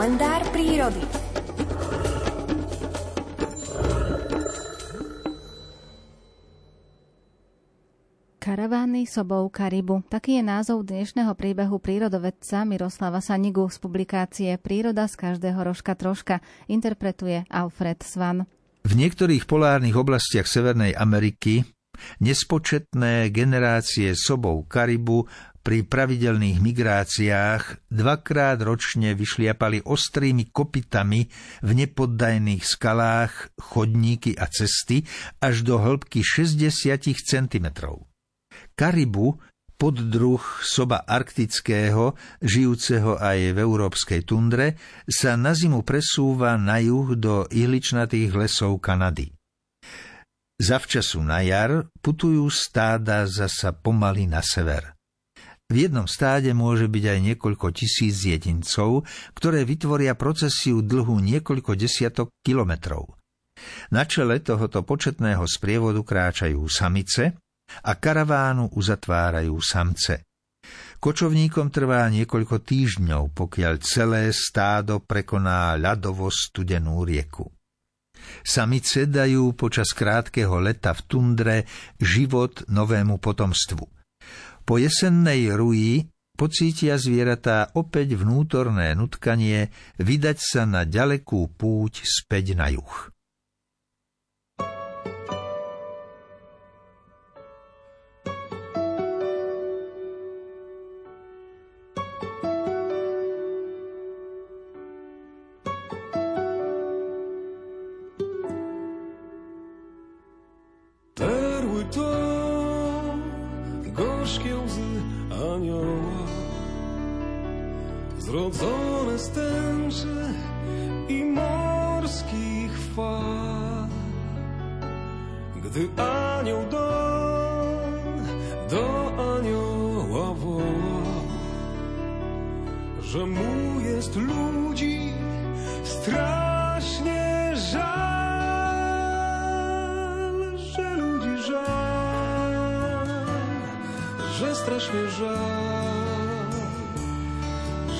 kalendár prírody. Karavány sobou Karibu. Taký je názov dnešného príbehu prírodovedca Miroslava Sanigu z publikácie Príroda z každého rožka troška interpretuje Alfred Svan. V niektorých polárnych oblastiach Severnej Ameriky nespočetné generácie sobov Karibu pri pravidelných migráciách dvakrát ročne vyšliapali ostrými kopitami v nepoddajných skalách chodníky a cesty až do hĺbky 60 cm. Karibu, poddruh soba arktického, žijúceho aj v európskej tundre, sa na zimu presúva na juh do ihličnatých lesov Kanady. Zavčasu na jar putujú stáda zasa pomaly na sever. V jednom stáde môže byť aj niekoľko tisíc jedincov, ktoré vytvoria procesiu dlhú niekoľko desiatok kilometrov. Na čele tohoto početného sprievodu kráčajú samice a karavánu uzatvárajú samce. Kočovníkom trvá niekoľko týždňov, pokiaľ celé stádo prekoná ľadovo studenú rieku. Samice dajú počas krátkeho leta v tundre život novému potomstvu – po jesennej ruji pocítia zvieratá opäť vnútorné nutkanie vydať sa na ďalekú púť späť na juh. Gorzkie łzy anioła. Zrodzone z tęczy i morskich fal. Gdy anioł do, do anioła woła Że mu jest ludzi strasznie żal że strasznie żal,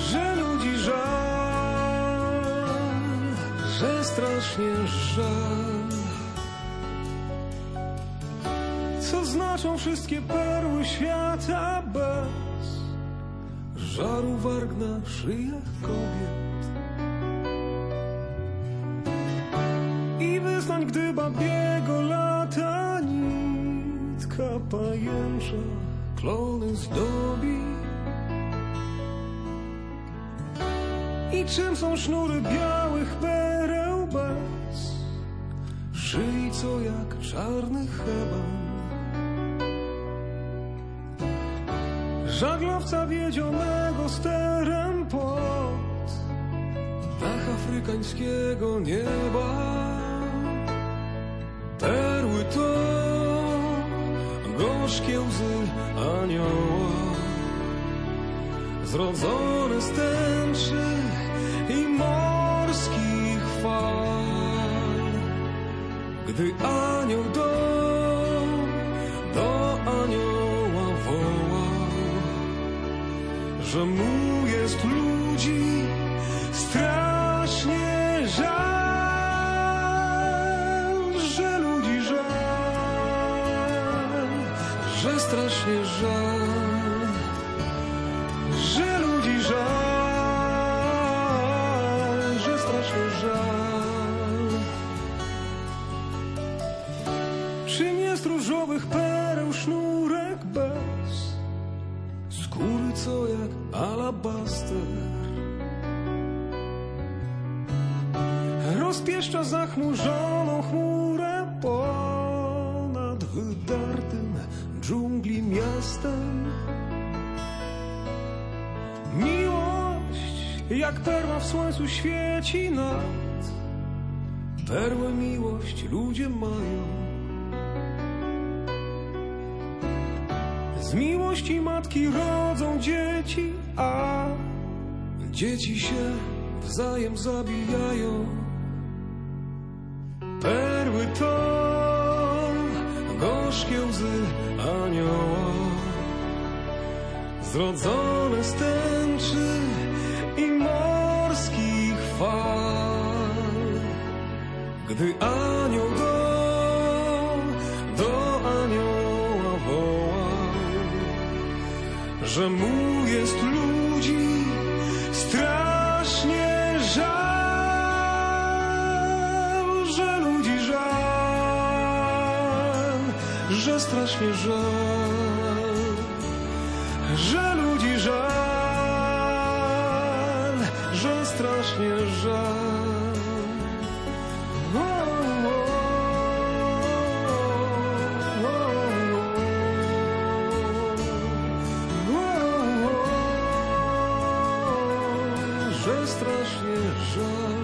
że ludzi żal, że strasznie żal. Co znaczą wszystkie perły świata bez żaru warg na szyjach kobiet? I wyznań, gdy babiego lata nitka pajęcza klony zdobi. I czym są sznury białych pereł bez szyi, co jak czarny heban? Żaglowca wiedzionego sterem pod dach afrykańskiego nieba. Gorzkie łzy anioła Zrodzone z tęczy i morskich fal. Gdy anioł do, do anioła wołał Że mu że strasznie żal, że ludzi żal, że strasznie żal. Czym jest różowych pereł sznurek bez skóry, co jak alabaster? Rozpieszcza zachmurzoną dżungli miastem. Miłość jak perła w słońcu świeci nad. Perłę miłość ludzie mają. Z miłości matki rodzą dzieci, a dzieci się wzajem zabijają. Perły to Zrodzone z tęczy i morskich chwal. Gdy anioł do, do anioła wołał, że mu jest ludzi strasznie żal, że ludzi żal, że strasznie żal, że ludzi żal, że strasznie żal. O, o, o, że strasznie żal.